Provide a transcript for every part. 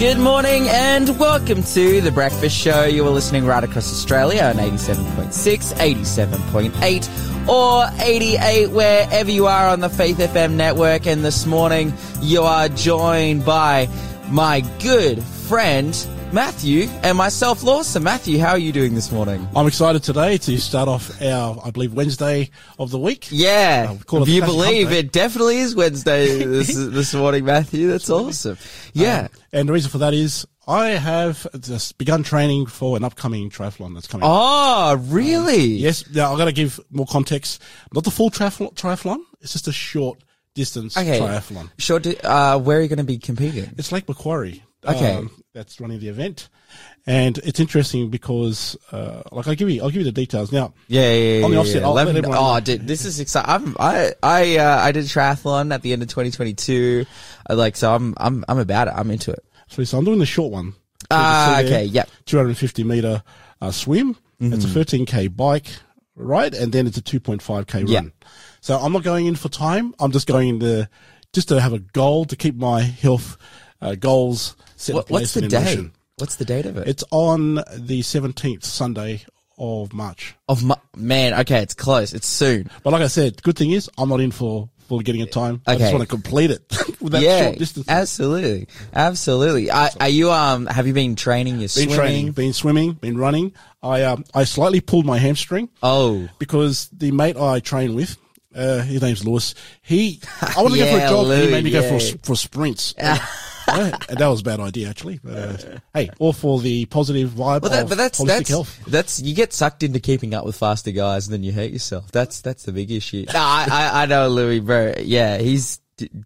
Good morning and welcome to The Breakfast Show. You are listening right across Australia on 87.6, 87.8 or 88 wherever you are on the Faith FM network. And this morning you are joined by my good friend Matthew and myself, Lawson. Matthew, how are you doing this morning? I'm excited today to start off our, I believe, Wednesday of the week. Yeah, Uh, we call it if you believe it definitely is Wednesday this this morning, Matthew. That's awesome. Yeah. Um, and the reason for that is I have just begun training for an upcoming triathlon that's coming. Oh, really? Yes, now I've got to give more context. Not the full triathlon, triathlon it's just a short distance Okay. triathlon. Sure. Uh, where are you going to be competing? It's Lake Macquarie. Okay. um, that's running the event. And it's interesting because, uh, like I'll give you, I'll give you the details now. Yeah, yeah, yeah. On the yeah, offset, yeah. I'll Let let me- everyone oh, know. dude, this is exciting. I'm, I, I, uh, I did a triathlon at the end of 2022. I like, so I'm, I'm, I'm about it. I'm into it. So, so I'm doing the short one. So you can Ah, there, okay, yep. 250 meter uh, swim. It's a Mm-hmm. 13k bike ride, and then it's a 2.5k Yeah. run. So I'm not going in for time. I'm just going in to just to have a goal to keep my health uh, goals set What, what's the date? motion. What's the date of it? It's on the 17th Sunday of March. of my, man. Okay, it's close. It's soon. But like I said, good thing is I'm not in for for getting a time. I just want to complete it with that yeah, short distance. absolutely, absolutely. Are, are you um? Have you been training your been swimming? training, been swimming, been running. I um I slightly pulled my hamstring. Oh, because the mate I train with, uh, his name's Lewis. He, I wanted to Yeah, go for a jog. Lou, he made me go for for sprints. Yeah, and that was a bad idea actually. But, uh, hey, all for the positive vibe Well, that, of but that's holistic that's health. that's you get sucked into keeping up with faster guys and then you hurt yourself. That's that's the big issue. No, I, I I know Louis, bro. Yeah, he's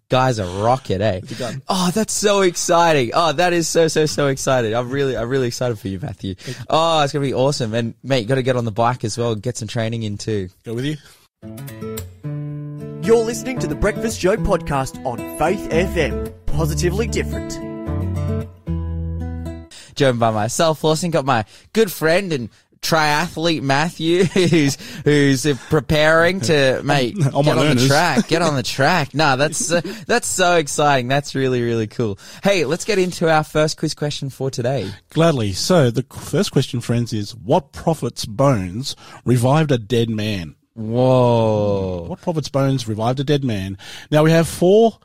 guys a rocket, eh? gun. Oh, that's so exciting. Oh, that is so so so exciting. I'm really I'm really excited for you, Matthew. Oh, it's gonna be awesome. And mate, you got to get on the bike as well. Get some training in too. Go with you. You're listening to the Breakfast Show podcast on Faith FM. Positively different. joined by myself. Lawson got my good friend and triathlete Matthew, who's who's preparing to mate On get my on the track. Get on the track. No, that's uh, that's so exciting. That's really really cool. Hey, let's get into our first quiz question for today. Gladly. So the first question, friends, is what prophet's bones revived a dead man? Whoa. What prophet's bones revived a dead man? Now we have four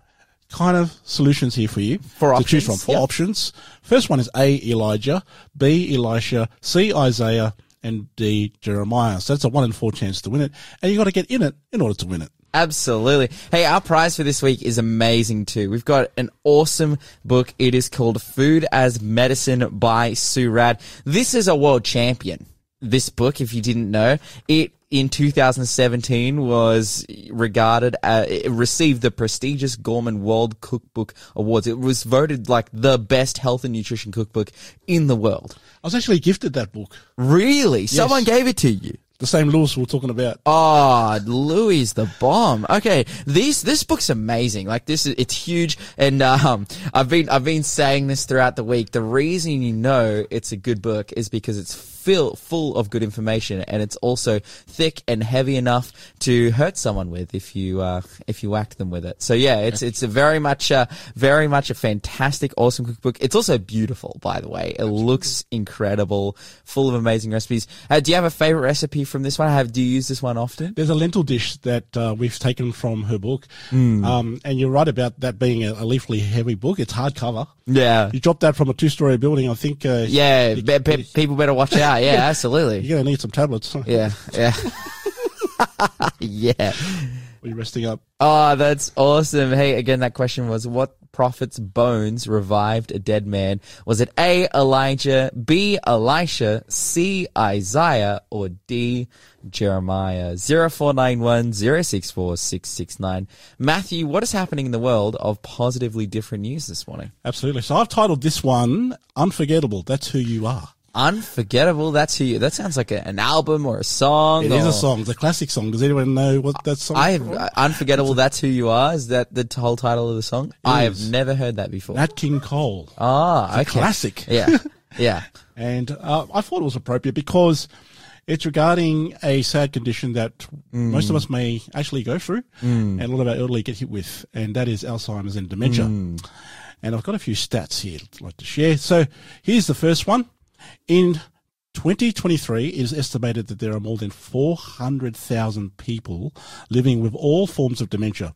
kind of solutions here for you Four to choose from. options, Four yep. options. First one is A. Elijah, B. Elisha, C. Isaiah, and D. Jeremiah. So that's a one in four chance to win it, and you got to get in it in order to win it. Absolutely. Hey, our prize for this week is amazing too. We've got an awesome book. It is called Food as Medicine by Sue Radd. This is a world champion. This book, if you didn't know, it in 2017 was regarded uh, it received the prestigious Gourmand World Cookbook Awards. It was voted like the best health and nutrition cookbook in the world. I was actually gifted that book, Really? Someone gave it to you? the same Lewis we're talking about. Oh, Louis the bomb. Okay, this this book's amazing. Like this is it's huge, and um, I've been I've been saying this throughout the week. The reason you know it's a good book is because it's fill, full of good information, and it's also thick and heavy enough to hurt someone with if you uh, if you whack them with it. So yeah, it's it's a very much a, very much a fantastic, awesome cookbook. It's also beautiful, by the way. It looks incredible, full of amazing recipes. Uh, do you have a favorite recipe from this one? I Have do you use this one often? There's a lentil dish that uh, we've taken from her book, Hmm. um, and you're right about that being a, a leafly heavy book. It's hardcover. Yeah. You dropped that from a two-story building. I think. Uh, Yeah, you- be- people better watch out. Yeah, absolutely. You're gonna need some tablets. Yeah, yeah. yeah. Are you resting up? Oh, that's awesome. Hey, again, that question was what prophet's bones revived a dead man? Was it A, Elijah, B, Elisha, C, Isaiah, or D, Jeremiah? 0491 064 669. Matthew, what is happening in the world of positively different news this morning? Absolutely. So I've titled this one "Unforgettable." That's who you are. Unforgettable. That's who you, that sounds like a, an album or a song. It is or- a song. It's a classic song. Does anyone know what that song? I is have uh, unforgettable. That's who you are. Is that the whole title of the song? I have is. never heard that before. Nat King Cole. ah, okay. Classic. Yeah, yeah. And uh, I thought it was appropriate because it's regarding a sad condition that Mm. most of us may actually go through, and a lot of our elderly get hit with, and that is Alzheimer's and dementia. Mm. And I've got a few stats here I'd like to share. So here's the first one. In 2023, it is estimated that there are more than 400,000 people living with all forms of dementia.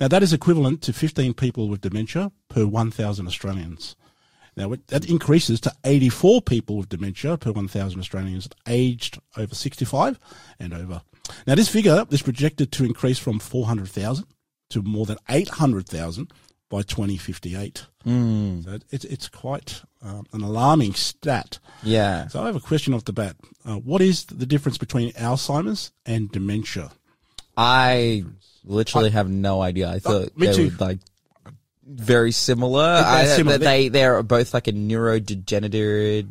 Now that is equivalent to 15 people with dementia per 1,000 Australians. Now that increases to 84 people with dementia per 1,000 Australians aged over 65 and over. Now this figure is projected to increase from 400,000 to more than 800,000 by 2058. Hmm. So it's it's quite um, an alarming stat. Yeah. So I have a question off the bat. Uh, what is the difference between Alzheimer's and dementia? I literally have no idea. I thought Uh, me they too. were like very similar. I, similar. They they're both like a neurodegenerative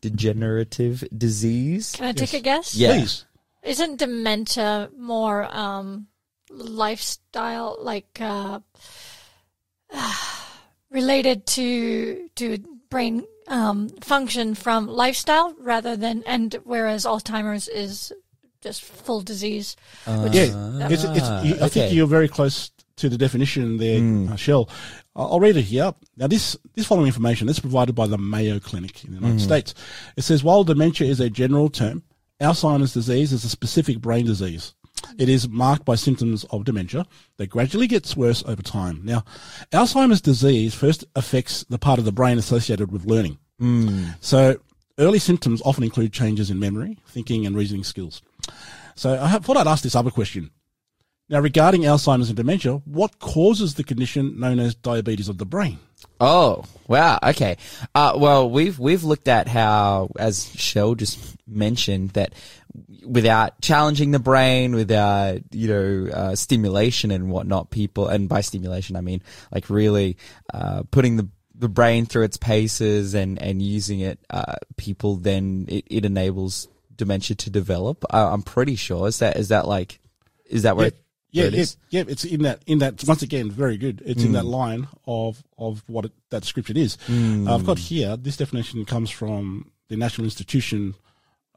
degenerative disease. Can I take a guess? Yeah. Please. Isn't dementia more um, lifestyle, like uh, related to to brain um, function from lifestyle rather than, and whereas Alzheimer's is just full disease. which- Yeah, it's, it's, you, I think you're very close to the definition there, uh, Shell. I'll I'll read it here. Now, this, this following information is provided by the Mayo Clinic in the United States. It says, while dementia is a general term, Alzheimer's disease is a specific brain disease. It is marked by symptoms of dementia that gradually gets worse over time. Now, Alzheimer's disease first affects the part of the brain associated with learning. Hmm. So early symptoms often include changes in memory, thinking, and reasoning skills. So I thought I'd ask this other question. Now, regarding Alzheimer's and dementia, what causes the condition known as diabetes of the brain? Oh wow. Okay. Uh, well, we've we've looked at how, as Shell just mentioned, that without challenging the brain, without you know uh, stimulation and whatnot, people, and by stimulation I mean like really uh, putting the the brain through its paces and and using it, uh, people then it, it enables dementia to develop. I'm pretty sure. Is that is that like is that where? it- yeah, yeah, yeah. It's in that in that once again very good. It's in that line of of what it, that description is. Uh, I've got here. This definition comes from the National Institution.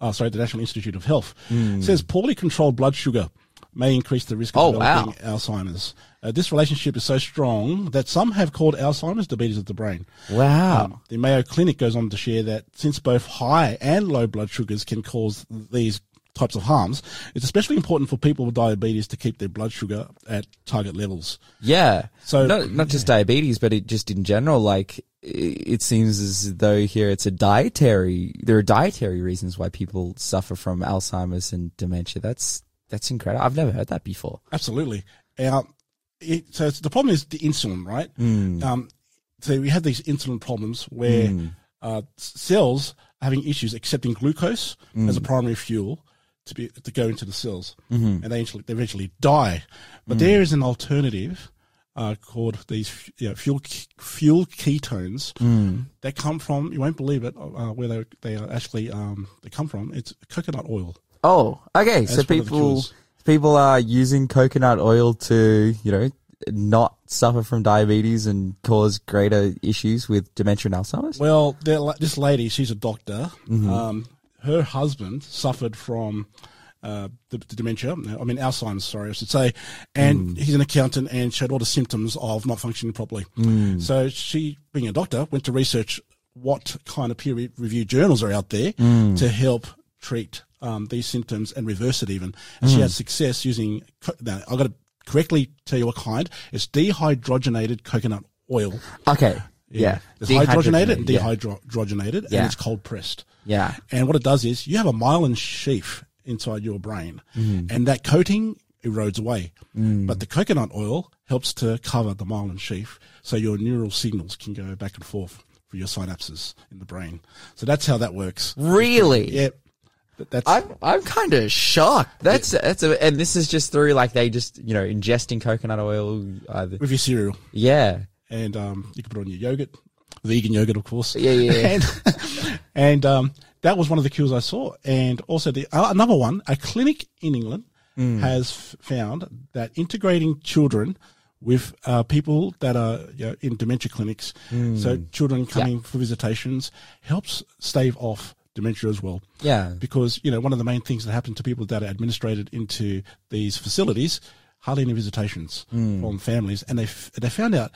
Uh, sorry, the National Institute of Health. It says poorly controlled blood sugar may increase the risk of Oh, developing Alzheimer's. Uh, this relationship is so strong that some have called Alzheimer's diabetes of the brain. Wow. Um, the Mayo Clinic goes on to share that since both high and low blood sugars can cause these types of harms, it's especially important for people with diabetes to keep their blood sugar at target levels. Yeah. So- not not just diabetes, but it just in general. Like it seems as though here it's a dietary. There are dietary reasons why people suffer from Alzheimer's and dementia. That's that's incredible. I've never heard that before. Absolutely. It, so it's, the problem is the insulin, right? Um, so we have these insulin problems where uh, cells are having issues accepting glucose as a primary fuel to be to go into the cells, and they eventually, they eventually die. But there is an alternative uh, called these you know, fuel fuel ketones that come from you won't believe it uh, where they they are actually um, they come from. It's coconut oil. Oh, okay. So That's one of the people people are using coconut oil to you know not suffer from diabetes and cause greater issues with dementia and Alzheimer's. Well, this lady, she's a doctor. Um, her husband suffered from uh, the, the dementia. I mean, Alzheimer's, sorry, I should say. And he's an accountant and showed all the symptoms of not functioning properly. So she, being a doctor, went to research what kind of peer reviewed journals are out there to help treat um, these symptoms and reverse it even. And she had success using, now, I've got to correctly tell you what kind. It's dehydrogenated coconut oil. Okay. Yeah. It's hydrogenated and dehydrogenated, Yeah. and it's cold pressed. Yeah. And what it does is you have a myelin sheath inside your brain, Mm. and that coating erodes away. But the coconut oil helps to cover the myelin sheath, so your neural signals can go back and forth for your synapses in the brain. So that's how that works. Really? Yeah, that's I'm I'm kind of shocked. That's that's a, and this is just through like they just you know ingesting coconut oil either. with your cereal, Yeah. And um, you can put it on your yogurt, vegan yogurt, of course. Yeah, yeah, yeah. and and um, that was one of the cures I saw. And also the uh, another one, a clinic in England Hmm. has f- found that integrating children with uh, people that are you know, in dementia clinics, Hmm. so children coming for visitations, helps stave off dementia as well. Yeah. Because you know one of the main things that happen to people that are administrated into these facilities, hardly any visitations Hmm. from families, and they f- they found out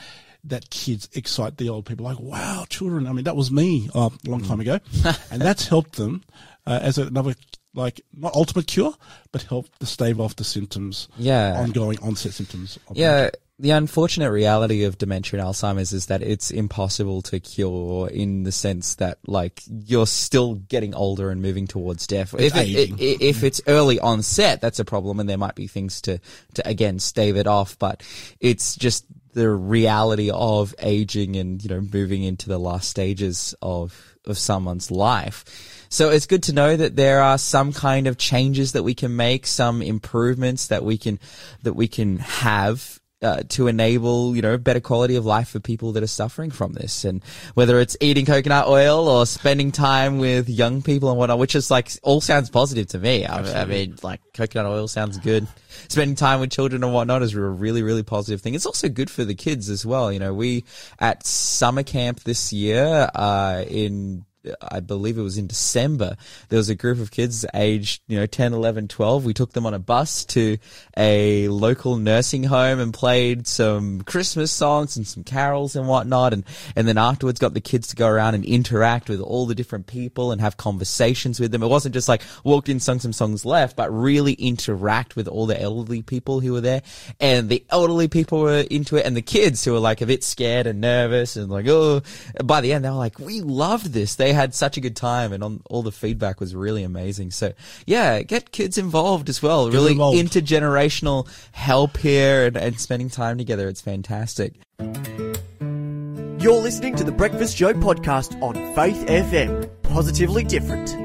that kids excite the old people. Like, wow, children. I mean, that was me uh, a long time ago, and that's helped them uh, as another like not ultimate cure, but help to stave off the symptoms, Yeah. ongoing onset symptoms. Of Yeah, the unfortunate reality of dementia and Alzheimer's is that it's impossible to cure in the sense that like you're still getting older and moving towards death. If, it, aging. i- if it's early onset, that's a problem, and there might be things to to again stave it off. But it's just the reality of aging and you know moving into the last stages of of someone's life. So it's good to know that there are some kind of changes that we can make, some improvements that we can that we can have uh, to enable, you know, better quality of life for people that are suffering from this. And whether it's eating coconut oil or spending time with young people and whatnot, which is like all sounds positive to me. I, I mean, like coconut oil sounds good. Spending time with children and whatnot is a really, really positive thing. It's also good for the kids as well. You know, we at summer camp this year, uh, in I believe it was in December. There was a group of kids aged, you know, 10, 11, 12. We took them on a bus to a local nursing home and played some Christmas songs and some carols and whatnot. And, and then afterwards got the kids to go around and interact with all the different people and have conversations with them. It wasn't just like walked in, sung some songs left, but really interact with all the elderly people who were there. And the elderly people were into it and the kids who were like a bit scared and nervous and like, oh, by the end, they were like, we loved this. They had such a good time and on, all the feedback was really amazing. So yeah, get kids involved as well. really involved. intergenerational help here and, and spending time together. It's fantastic. You're listening to the Breakfast Show podcast on Faith FM. Positively different.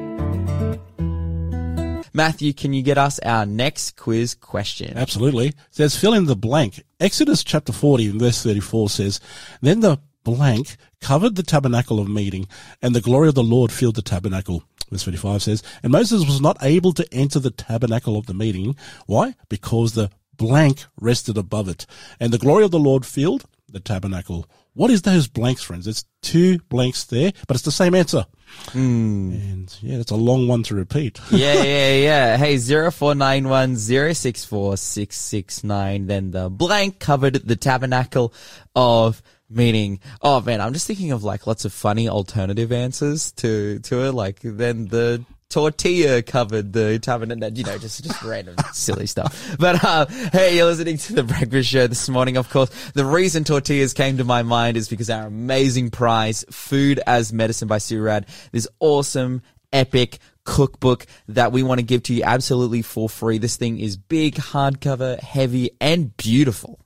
Matthew, can you get us our next quiz question? Absolutely. It says fill in the blank. Exodus chapter 40 and verse 34 says, Then the blank covered the tabernacle of meeting and the glory of the Lord filled the tabernacle. Verse 35 says, And Moses was not able to enter the tabernacle of the meeting. Why? Because the blank rested above it and the glory of the Lord filled the tabernacle. What is those blanks, friends? It's two blanks there, but it's the same answer. Hmm. And yeah, that's a long one to repeat. yeah, yeah, yeah. Hey, zero four nine one zero six four six six nine. Then the blank covered the tabernacle of meaning. Oh man, I'm just thinking of like lots of funny alternative answers to to it. Like then the tortilla covered the tabernacle. You know, just just random silly stuff. But uh, hey, you're listening to the breakfast show this morning. Of course, the reason tortillas came to my mind is because our amazing prize, Food as Medicine by Sue Radd, this awesome, epic cookbook that we want to give to you absolutely for free. This thing is big, hardcover, heavy, and beautiful.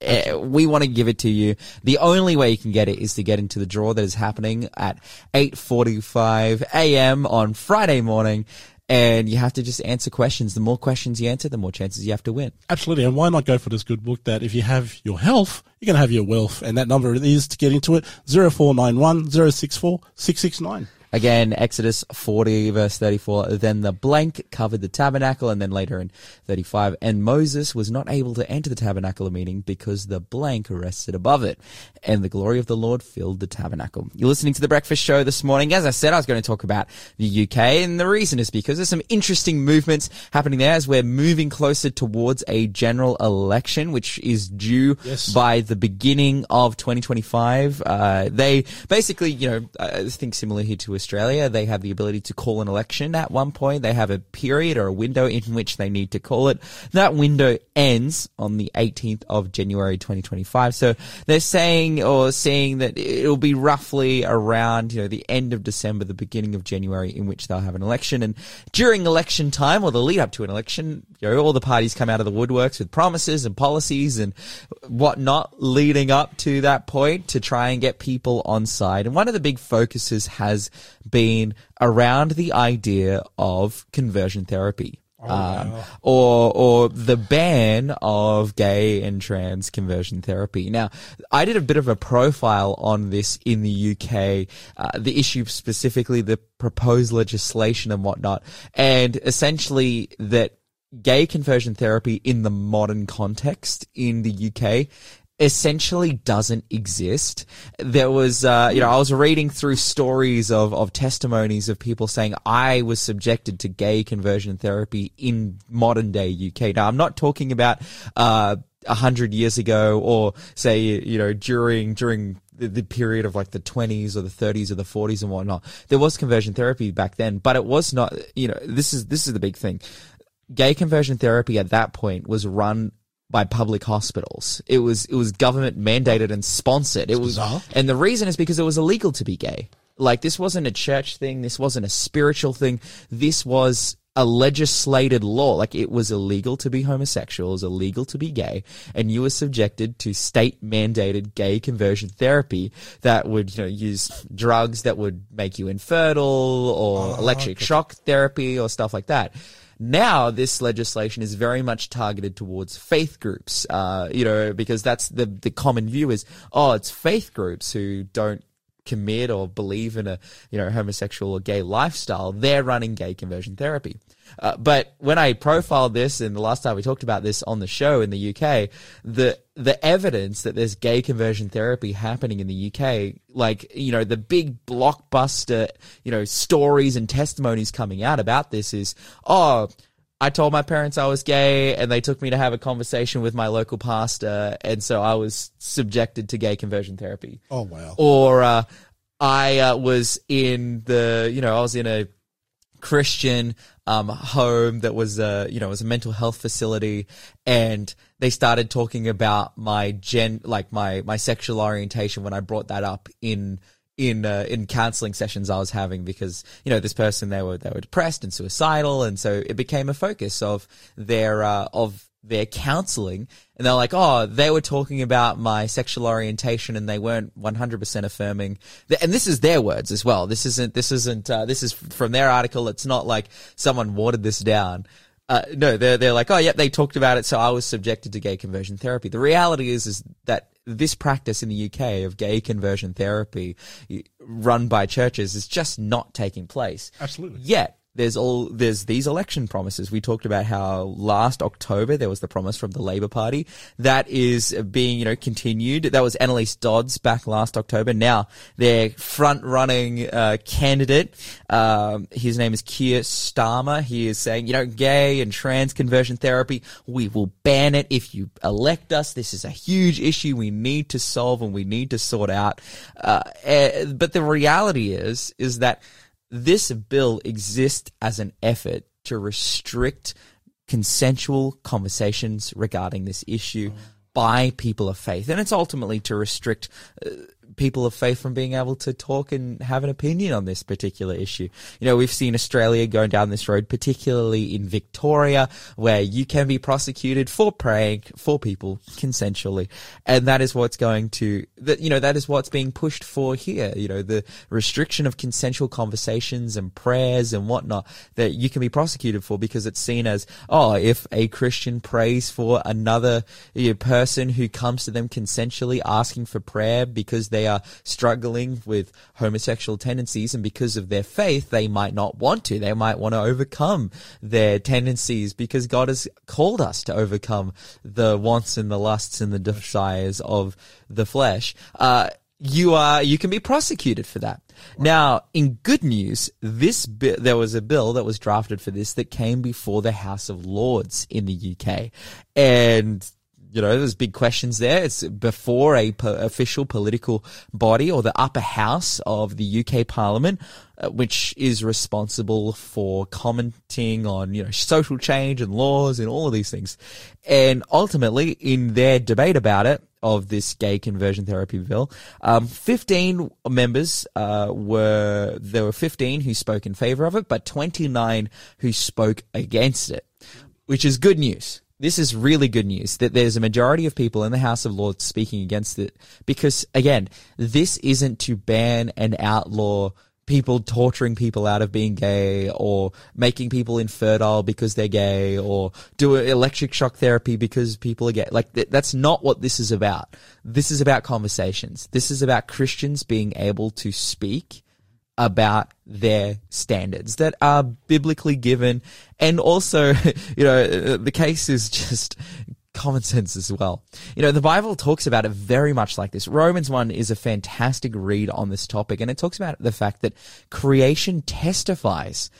Eh, we want to give it to you. The only way you can get it is to get into the draw that is happening at 8:45 a.m. on Friday morning, and you have to just answer questions. The more questions you answer, the more chances you have to win. Absolutely. And why not go for this good book that if you have your health, you're going to have your wealth. And that number is to get into it 0491 064 669. Again, Exodus 40 verse 34, then the blank covered the tabernacle and then later in 35, and Moses was not able to enter the tabernacle meeting because the blank rested above it and the glory of the Lord filled the tabernacle. You're listening to the breakfast show this morning. As I said, I was going to talk about the UK and the reason is because there's some interesting movements happening there as we're moving closer towards a general election, which is due Yes. by the beginning of 2025. Uh, they basically, you know, I think similar here to Australia, they have the ability to call an election at one point. They have a period or a window in which they need to call it. That window ends on the 18th of January 2025. So they're saying or saying that it'll be roughly around, you know, the end of December, the beginning of January in which they'll have an election. And during election time or the lead up to an election, you know, all the parties come out of the woodworks with promises and policies and whatnot leading up to that point to try and get people on side. And one of the big focuses has been around the idea of conversion therapy. um, or or the ban of gay and trans conversion therapy. Now, I did a bit of a profile on this in the UK, uh, the issue specifically, the proposed legislation and whatnot, and essentially that gay conversion therapy in the modern context in the UK essentially doesn't exist. There was, uh, you know, I was reading through stories of, of testimonies of people saying I was subjected to gay conversion therapy in modern day UK. Now, I'm not talking about, uh, a hundred years ago, or say, you know, during during the, period of like the twenties or the thirties or the forties and whatnot, there was conversion therapy back then, but it was not. You know, this is this is the big thing. Gay conversion therapy at that point was run by public hospitals. It was it was government mandated and sponsored. It was, bizarre. and the reason is because it was illegal to be gay. Like this wasn't a church thing. This wasn't a spiritual thing. This was a legislated law. Like it was illegal to be homosexual, it was illegal to be gay, and you were subjected to state mandated gay conversion therapy that would, you know, use drugs that would make you infertile or oh, electric shock therapy or stuff like that. Now, this legislation is very much targeted towards faith groups, uh, you know, because that's the, the common view is, oh, it's faith groups who don't commit or believe in a you know homosexual or gay lifestyle, they're running gay conversion therapy. Uh, but when I profiled this, and the last time we talked about this on the show in the UK, the the evidence that there's gay conversion therapy happening in the UK, like you know the big blockbuster you know stories and testimonies coming out about this is oh. I told my parents I was gay and they took me to have a conversation with my local pastor. And so I was subjected to gay conversion therapy Oh wow. or uh, I uh, was in the, you know, I was in a Christian um, home that was a, you know, was a mental health facility, and they started talking about my gen, like my my sexual orientation when I brought that up in in uh, in counseling sessions I was having because you know this person they were they were depressed and suicidal, and so it became a focus of their uh, of their counseling and they're like, oh, they were talking about my sexual orientation and they weren't 100% affirming. And this is their words as well. This isn't, this isn't, uh, this is from their article. It's not like someone watered this down. Uh, no, they're, they're like, oh, yep, they talked about it. So I was subjected to gay conversion therapy. The reality is, is that this practice in the UK of gay conversion therapy run by churches is just not taking place. Absolutely. Yet there's all there's these election promises. We talked about how last October there was the promise from the Labor Party that is being you know continued. That was Anneliese Dodds back last October. Now their front running uh, candidate, um, his name is Keir Starmer. He is saying you know gay and trans conversion therapy. We will ban it if you elect us. This is a huge issue we need to solve and we need to sort out. Uh, eh, but the reality is is that this bill exists as an effort to restrict consensual conversations regarding this issue by people of faith. And it's ultimately to restrict uh, people of faith from being able to talk and have an opinion on this particular issue. You know, we've seen Australia going down this road, particularly in Victoria, where you can be prosecuted for praying for people consensually. And that is what's going to, that, you know, that is what's being pushed for here. You know, the restriction of consensual conversations and prayers and whatnot that you can be prosecuted for because it's seen as, oh, if a Christian prays for another you know, person who comes to them consensually asking for prayer because they are struggling with homosexual tendencies and because of their faith, they might not want to. They might want to overcome their tendencies because God has called us to overcome the wants and the lusts and the desires of the flesh. Uh, you are you can be prosecuted for that. Now, in good news, this bi- there was a bill that was drafted for this that came before the House of Lords in the UK, and you know, there's big questions there. It's before a po- official political body or the upper house of the UK Parliament, uh, which is responsible for commenting on, you know, social change and laws and all of these things. And ultimately, in their debate about it, of this gay conversion therapy bill, um, 15 members, uh, were, there were 15 who spoke in favor of it, but 29 who spoke against it, which is good news this is really good news that there's a majority of people in the House of Lords speaking against it because again, this isn't to ban and outlaw people torturing people out of being gay or making people infertile because they're gay or do electric shock therapy because people are gay. Like th- that's not what this is about. This is about conversations. This is about Christians being able to speak about their standards that are biblically given. And also, you know, uh, the case is just common sense as well. You know, the Bible talks about it very much like this. Romans 1 is a fantastic read on this topic, and it talks about the fact that creation testifies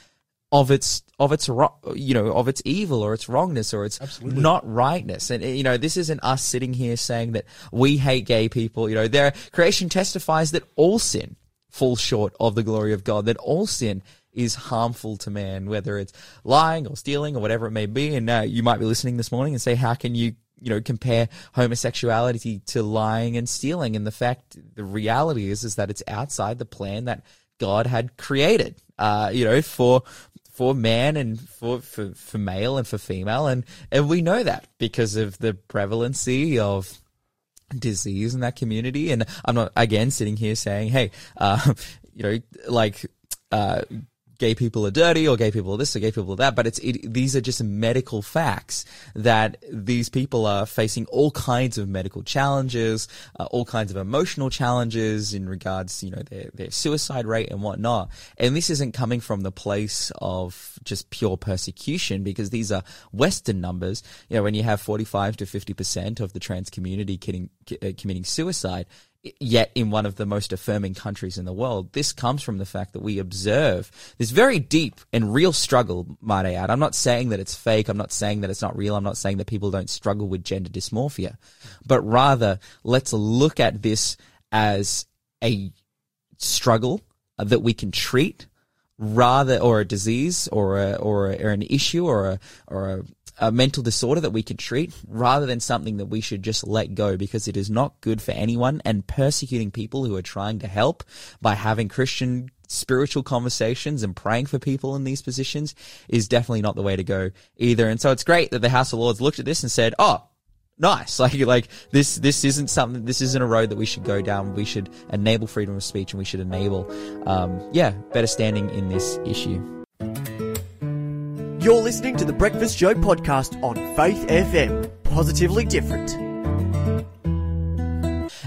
of its of its you know of its evil or its wrongness or its Absolutely. not rightness and you know this isn't us sitting here saying that we hate gay people you know their creation testifies that all sin falls short of the glory of God that all sin is harmful to man whether it's lying or stealing or whatever it may be. And uh, you might be listening this morning and say how can you you know compare homosexuality to lying and stealing? And the fact the reality is is that it's outside the plan that God had created uh you know for for man and for, for for male and for female. And and we know that because of the prevalency of disease in that community. And i'm not again sitting here saying hey uh you know like uh gay people are dirty or gay people are this or gay people are that, but it's, it, these are just medical facts that these people are facing all kinds of medical challenges, uh, all kinds of emotional challenges in regards, you know, their, their suicide rate and whatnot. And this isn't coming from the place of just pure persecution because these are Western numbers. You know, when you have 45 to 50% of the trans community committing, uh, committing suicide, yet in one of the most affirming countries in the world. This comes from the fact that we observe this very deep and real struggle, might I add. I'm not saying that it's fake. I'm not saying that it's not real. I'm not saying that people don't struggle with gender dysmorphia, but rather let's look at this as a struggle that we can treat rather or a disease or a, or, a, or an issue or a or a, a mental disorder that we could treat rather than something that we should just let go because it is not good for anyone and persecuting people who are trying to help by having Christian spiritual conversations and praying for people in these positions is definitely not the way to go either. And so it's great that the House of Lords looked at this and said, "Oh, nice. Like like this this isn't something this isn't a road that we should go down. We should enable freedom of speech and we should enable um yeah, better standing in this issue. You're listening to the Breakfast Show podcast on Faith FM. Positively different.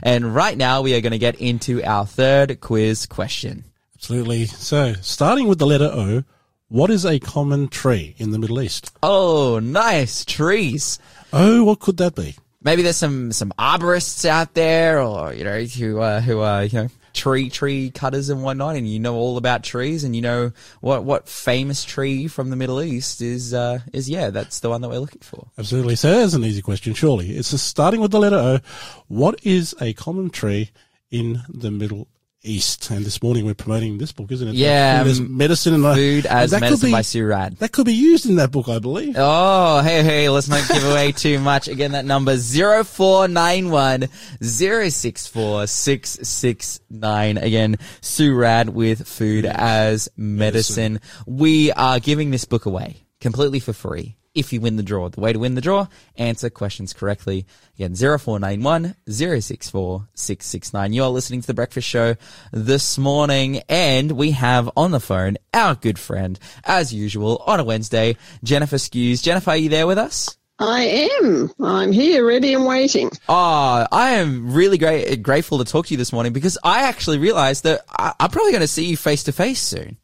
And right now we are going to get into our third quiz question. Absolutely. So, starting with the letter O, what is a common tree in the Middle East? Oh, nice trees. Oh, what could that be? Maybe there's some some arborists out there, or you know, who uh, who are you know tree tree cutters and whatnot, and you know all about trees, and you know what what famous tree from the Middle East is uh, is yeah, that's the one that we're looking for. Absolutely. So, there's an easy question, surely. It's starting with the letter O. What is a common tree in the Middle East? And this morning we're promoting this book, isn't it? Yeah, as um, medicine and Food as that could medicine be- by Sue Radd. That could be used in that book, I believe. Oh, hey, hey, let's not give away too much. Again, that number 0491 064 669. Again, Sue Radd with Food as medicine. We are giving this book away completely for free. If you win the draw, the way to win the draw, answer questions correctly. Again, 0491 064 669. You're listening to The Breakfast Show this morning, and we have on the phone our good friend, as usual, on a Wednesday, Jennifer Skews. Jennifer, are you there with us? I am. I'm here, ready and waiting. Oh, I am really great, grateful to talk to you this morning because I actually realized that I, I'm probably going to see you face to face soon.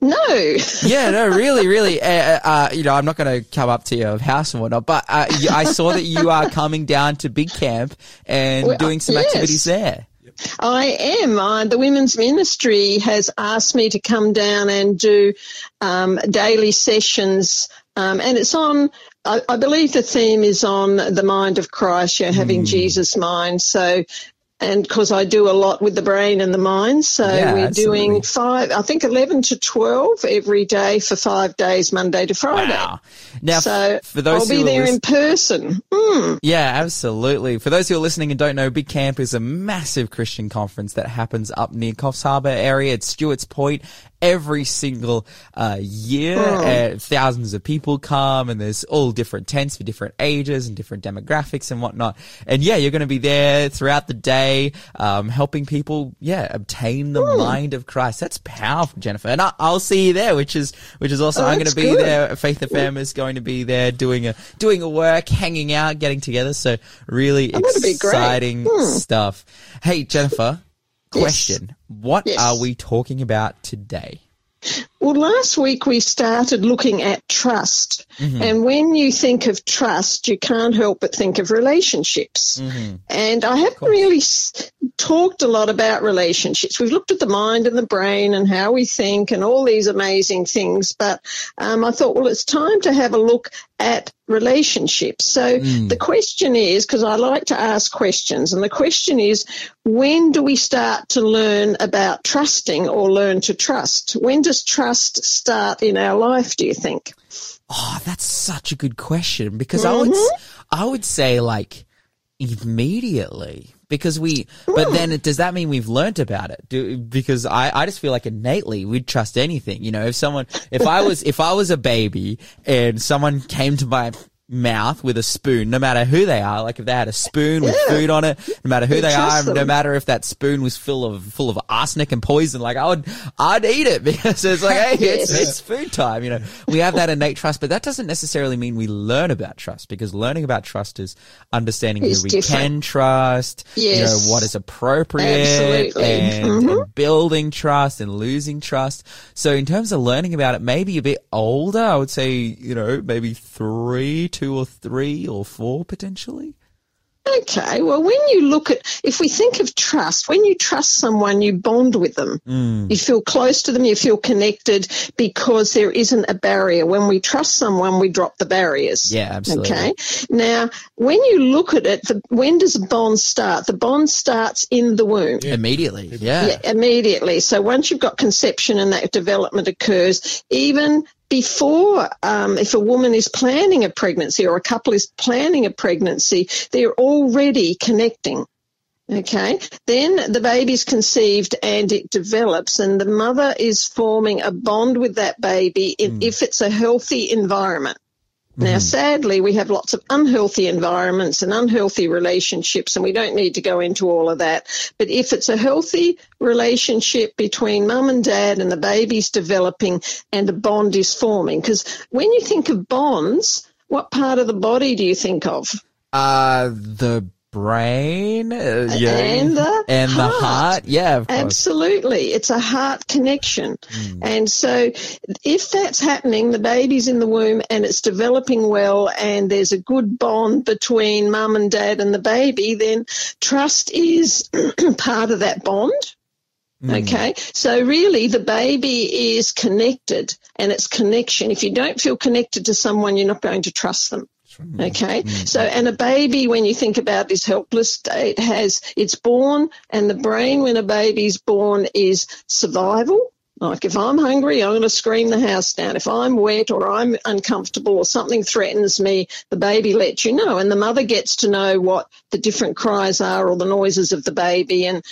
No, Yeah, no, really, really. Uh, uh, you know, I'm not going to come up to your house and whatnot, but uh, I saw that you are coming down to Big Camp and Well, doing some yes. activities there. I am. Uh, the women's ministry has asked me to come down and do um, daily sessions, um, and it's on. I, I believe the theme is on the mind of Christ. You're Hmm. having Jesus' mind. So. And because I do a lot with the brain and the mind, so Yeah, we're absolutely. doing five, I think 11 to 12 every day for five days, Monday to Friday. Wow. Now, So for those I'll be there in person. Mm. Yeah, absolutely. For those who are listening and don't know, Big Camp is a massive Christian conference that happens up near Coffs Harbour area at Stuarts Point every single uh, year. Uh, thousands of people come and there's all different tents for different ages and different demographics and whatnot. And yeah, you're going to be there throughout the day, um, helping people, yeah, obtain the mind of Christ. That's powerful, Jennifer. And I, I'll see you there, which is, which is awesome. Oh, I'm going to be good. there. Faith of FM is going to be there doing a, doing a work, hanging out, getting together. So really Oh, great. exciting Hmm. stuff. Hey, Jennifer, Yes. question. What Yes. are we talking about today? Well, last week we started looking at trust. And when you think of trust, you can't help but think of relationships. And I haven't really s- talked a lot about relationships. We've looked at the mind and the brain and how we think and all these amazing things. But um, I thought, well, it's time to have a look at relationships. So hmm. the question is, because I like to ask questions, and the question is, when do we start to learn about trusting or learn to trust? When does trust start in our life, do you think? Oh, that's such a good question because I would, mm-hmm. s- I would say like immediately because we, but then it, does that mean we've learnt about it? Do, because I, I just feel like innately we'd trust anything. You know, if someone, if I was, if I was a baby and someone came to my mouth with a spoon, no matter who they are, like if they had a spoon with Yeah. food on it, no matter who they are, no matter if that spoon was full of, full of arsenic and poison, like I would, I'd eat it because it's like, hey, it's, Yes. it's food time. You know, we have that innate trust, but that doesn't necessarily mean we learn about trust because learning about trust is understanding Is who we different. can trust, you know, what is appropriate and, Mhm. and building trust and losing trust. So in terms of learning about it, maybe a bit older, I would say, you know, maybe three, two or three or four potentially. Okay, well, when you look at, if we think of trust, when you trust someone, you bond with them. Mm. You feel close to them, you feel connected because there isn't a barrier. When we trust someone, we drop the barriers. Yeah, absolutely. Okay. Now, when you look at it, the, when does a bond start? The bond starts in the womb. Immediately. Yeah. Yeah, immediately. So once you've got conception and that development occurs, even before, um, if a woman is planning a pregnancy or a couple is planning a pregnancy, they're already connecting. Okay. Then the baby's conceived and it develops and the mother is forming a bond with that baby in, if it's a healthy environment. Now, sadly, we have lots of unhealthy environments and unhealthy relationships, and we don't need to go into all of that. But if it's a healthy relationship between mum and dad and the baby's developing and a bond is forming, because when you think of bonds, what part of the body do you think of? Uh, the brain, uh, yeah. And the and the heart. heart. Yeah, of course. Absolutely. It's a heart connection. And so if that's happening, the baby's in the womb and it's developing well and there's a good bond between mum and dad and the baby, then trust is part of that bond. Okay. So really the baby is connected and it's connection. If you don't feel connected to someone, you're not going to trust them. Mm. Okay. Mm. So, and a baby, when you think about this helpless state, has, it's born and the brain when a baby's born is survival. Like if I'm hungry, I'm going to scream the house down. If I'm wet or I'm uncomfortable or something threatens me, the baby lets you know. And the mother gets to know what the different cries are or the noises of the baby and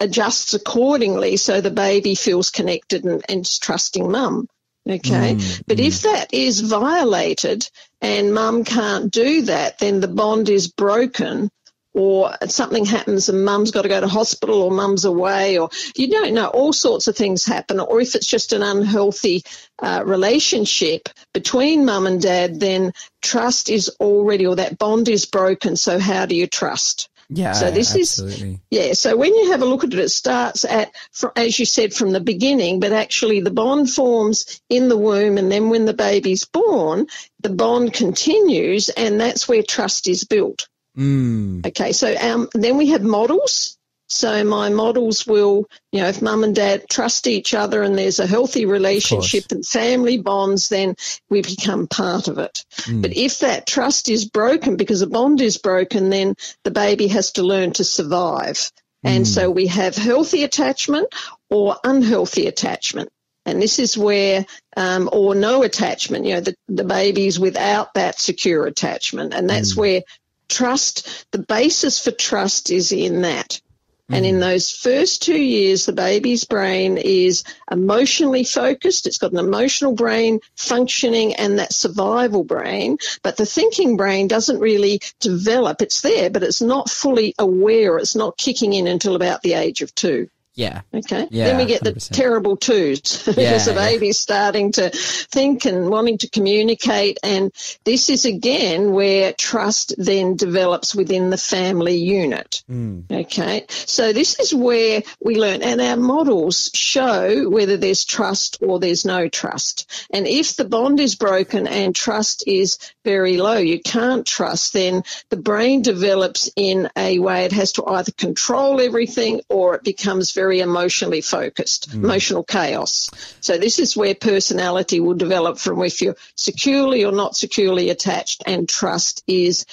adjusts accordingly so the baby feels connected and, and is trusting mum. Okay. but if that is violated and mum can't do that, then the bond is broken or something happens and mum's got to go to hospital or mum's away or you don't know all sorts of things happen. Or if it's just an unhealthy uh, relationship between mum and dad then trust is already or that bond is broken. So how do you trust yeah. so this is- absolutely. yeah, so when you have a look at it, it starts at, as you said, from the beginning, but actually the bond forms in the womb, and then when the baby's born, the bond continues, and that's where trust is built. Mm. Okay, so um, then we have models. So my models will, you know, if mum and dad trust each other and there's a healthy relationship and family bonds, then we become part of it. Hmm. But if that trust is broken because a bond is broken, then the baby has to learn to survive. And hmm. so we have healthy attachment or unhealthy attachment. And this is where, um, or no attachment, you know, the, the baby's without that secure attachment. And that's hmm. where trust, the basis for trust is in that. And in mm-hmm. those first two years, the baby's brain is emotionally focused. It's got an emotional brain functioning and that survival brain, but the thinking brain doesn't really develop. It's there, but it's not fully aware. It's not kicking in until about the age of two. Yeah. Okay. Yeah, then we get the 100%. terrible twos because the yeah. baby's starting to think and wanting to communicate. And this is again where trust then develops within the family unit. Hmm. Okay. So this is where we learn and our models show whether there's trust or there's no trust. And if the bond is broken and trust is very low, you can't trust, then the brain develops in a way it has to either control everything or it becomes very emotionally focused, mm. emotional chaos. So this is where personality will develop from if you're securely or not securely attached and trust is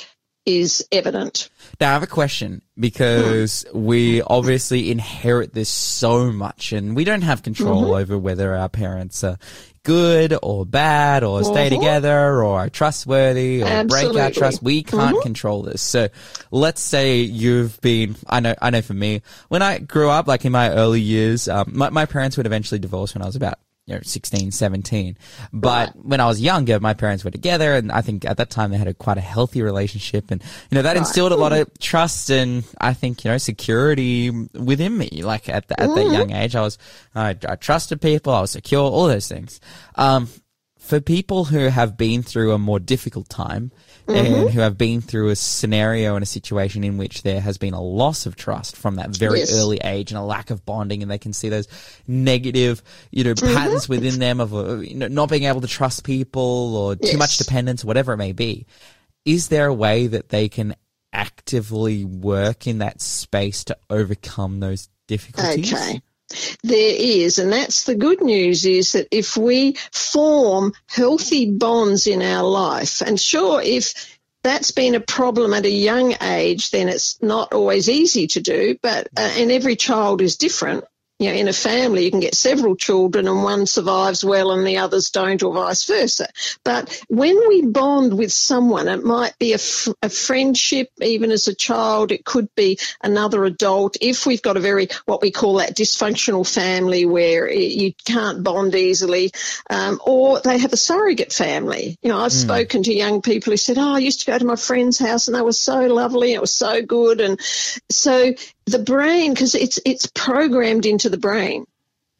is evident. Now I have a question because we obviously inherit this so much and we don't have control Mm-hmm. over whether our parents are good or bad or stay Mhm. together or are trustworthy or break our Mm-hmm. trust. We can't control this. So let's say you've been, I know, I know for me, when I grew up, like in my early years, um, my, my parents would eventually divorce when I was about you know, 16, 17. But when I was younger, my parents were together and I think at that time they had a quite a healthy relationship and, you know, that instilled a lot of trust and I think, you know, security within me. Like at, the, at that young age, I was, I, I trusted people, I was secure, all those things. Um, for people who have been through a more difficult time and who have been through a scenario and a situation in which there has been a loss of trust from that very Yes. early age and a lack of bonding and they can see those negative, you know, patterns within them of uh, you know, not being able to trust people or too much Yes. dependence, whatever it may be. Is there a way that they can actively work in that space to overcome those difficulties? Okay. There is, and that's the good news is that if we form healthy bonds in our life, and sure, if that's been a problem at a young age, then it's not always easy to do, but, uh, and every child is different. You know, in a family, you can get several children and one survives well and the others don't, or vice versa. But when we bond with someone, it might be a, f- a friendship, even as a child, it could be another adult. If we've got a very, what we call that dysfunctional family where i- you can't bond easily, um, or they have a surrogate family. You know, I've spoken to young people who said, Oh, I used to go to my friend's house and they were so lovely. It was so good. And so the brain, because it's, it's programmed into the brain.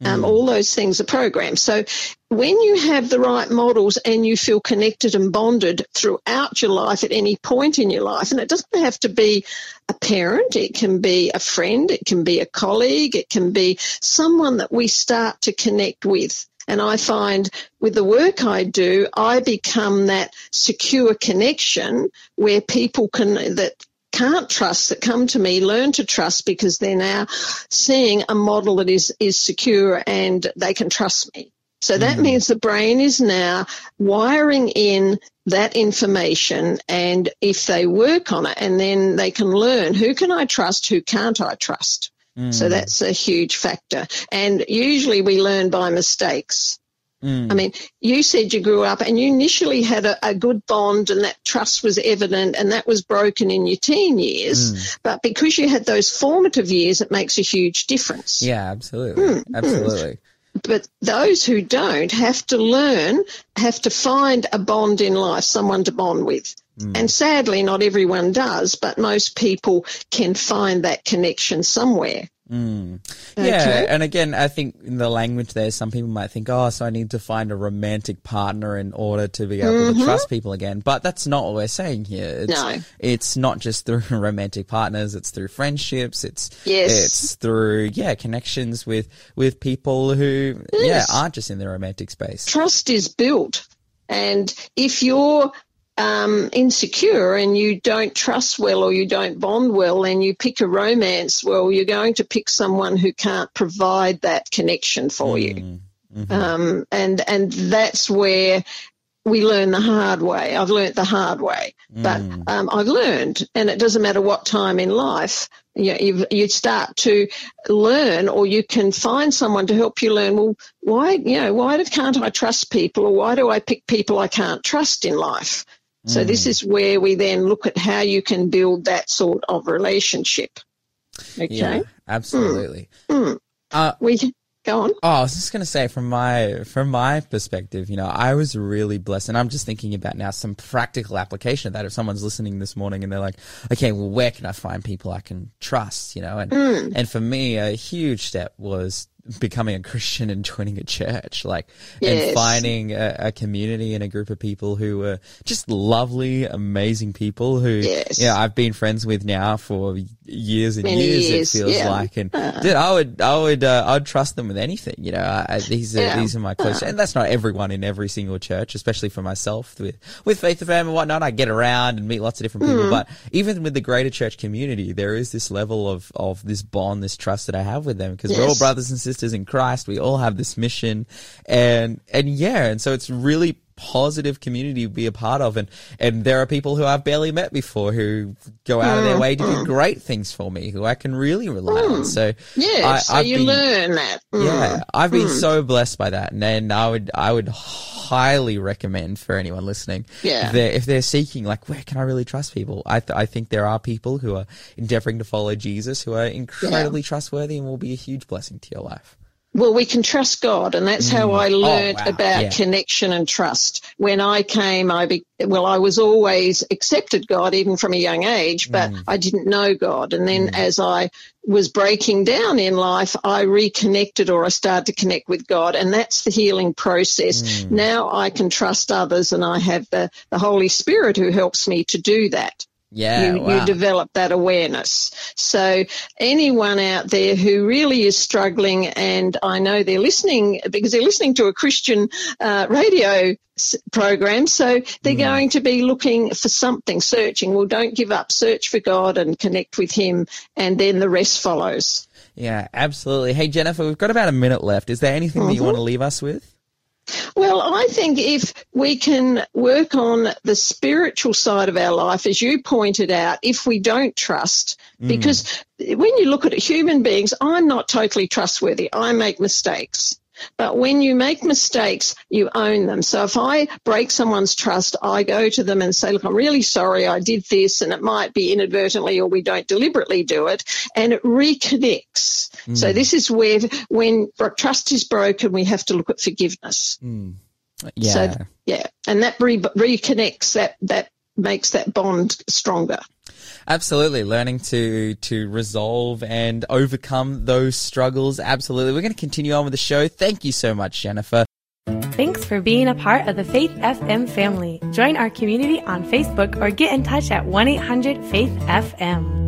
Um, all those things are programmed. So when you have the right models and you feel connected and bonded throughout your life at any point in your life, and it doesn't have to be a parent, it can be a friend, it can be a colleague, it can be someone that we start to connect with. And I find with the work I do, I become that secure connection where people can, that can't trust that come to me learn to trust because they're now seeing a model that is is secure and they can trust me so that mm. means the brain is now wiring in that information and if they work on it and then they can learn who can I trust, who can't I trust. So mm. that's a huge factor. And usually we learn by mistakes. Mm. I mean, you said you grew up and you initially had a, a good bond and that trust was evident and that was broken in your teen years. Mm. But because you had those formative years, it makes a huge difference. Yeah, absolutely. Mm, absolutely. But those who don't have to learn, have to find a bond in life, someone to bond with. And sadly, not everyone does, but most people can find that connection somewhere. Mm. Yeah, Okay. and again, I think in the language there, some people might think, oh, so I need to find a romantic partner in order to be able to mm-hmm. trust people again. But that's not what we're saying here. It's, No. it's not just through romantic partners; it's through friendships. It's Yes. it's through yeah connections with with people who Yes. yeah aren't just in the romantic space. trust is built. And if you're um, insecure and you don't trust well or you don't bond well and you pick a romance, well, you're going to pick someone who can't provide that connection for you. Um, and, and that's where we learn the hard way. I've learnt the hard way, but um, I've learned, and it doesn't matter what time in life. You, you you start to learn, or you can find someone to help you learn. Well, why you know why can't I trust people, or why do I pick people I can't trust in life? So this hmm. is where we then look at how you can build that sort of relationship. Okay, Yeah, absolutely. Hmm. Hmm. Uh, we Go on. Oh, I was just gonna say from my from my perspective, you know, I was really blessed, and I'm just thinking about now some practical application of that. If someone's listening this morning and they're like, "Okay, well, where can I find people I can trust?" You know, and and for me, a huge step was becoming a Christian and joining a church, like, and finding a, a community and a group of people who were just lovely, amazing people who, Yes. yeah, I've been friends with now for years and Many years, years, It feels yeah. like, and dude, I would, I would, uh, I'd trust them with anything. You know, I, I, these are Yeah. these are my close, and that's not everyone in every single church, especially for myself with with Faith FM and whatnot. I get around and meet lots of different Mm. people, but even with the greater church community, there is this level of of this bond, this trust that I have with them because we're all brothers and sisters in Christ. We all have this mission, and and yeah, and so it's really positive community to be a part of and and there are people who I've barely met before who go out Mm, of their way to do great things for me who I can really rely on so Yeah, I- so I've you been- learn that. Mm. yeah, I've been so blessed by that, and then I would I would highly recommend for anyone listening. Yeah. if they're, if they're seeking like where can I really trust people? I th- I think there are people who are endeavoring to follow Jesus who are incredibly trustworthy and will be a huge blessing to your life. Well, we can trust God, and that's how mm. I oh, learned wow. about Yeah. connection and trust. When I came, I be, well, I was always accepted God even from a young age, but mm. I didn't know God. And then mm. as I was breaking down in life, I reconnected or I started to connect with God, and that's the healing process. Now I can trust others, and I have the, the Holy Spirit who helps me to do that Yeah, you, wow. you develop that awareness. So anyone out there who really is struggling, and I know they're listening because they're listening to a Christian uh, radio s- program, so they're going to be looking for something, searching. Well, don't give up. Search for God and connect with Him, and then the rest follows. yeah, absolutely. Hey Jennifer, we've got about a minute left. Is there anything that you Mm-hmm. want to leave us with? Well, I think if we can work on the spiritual side of our life, as you pointed out, if we don't trust, mm. because when you look at human beings, I'm not totally trustworthy. I make mistakes. But when you make mistakes, you own them. So if I break someone's trust, I go to them and say, look, I'm really sorry I did this and it might be inadvertently or we don't deliberately do it and it reconnects. Hmm. So this is where when trust is broken, we have to look at forgiveness. Hmm. Uh, yeah. So yeah, and that re- reconnects that that makes that bond stronger. Absolutely, learning to to resolve and overcome those struggles. Absolutely, we're going to continue on with the show. Thank you so much, Jennifer. Thanks for being a part of the Faith FM family. Join our community on Facebook or get in touch at 1 800 Faith FM.